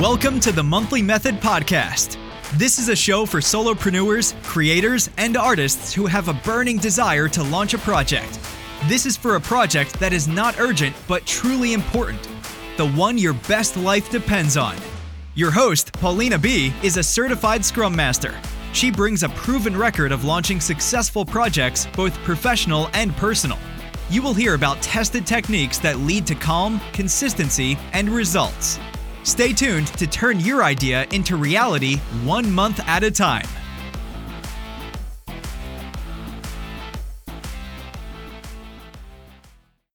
Welcome to the Monthly Method Podcast. This is a show for solopreneurs, creators, and artists who have a burning desire to launch a project. This is for a project that is not urgent but truly important, the one your best life depends on. Your host, Paulina B., is a certified Scrum Master. She brings a proven record of launching successful projects, both professional and personal. You will hear about tested techniques that lead to calm, consistency, and results. Stay tuned to turn your idea into reality one month at a time.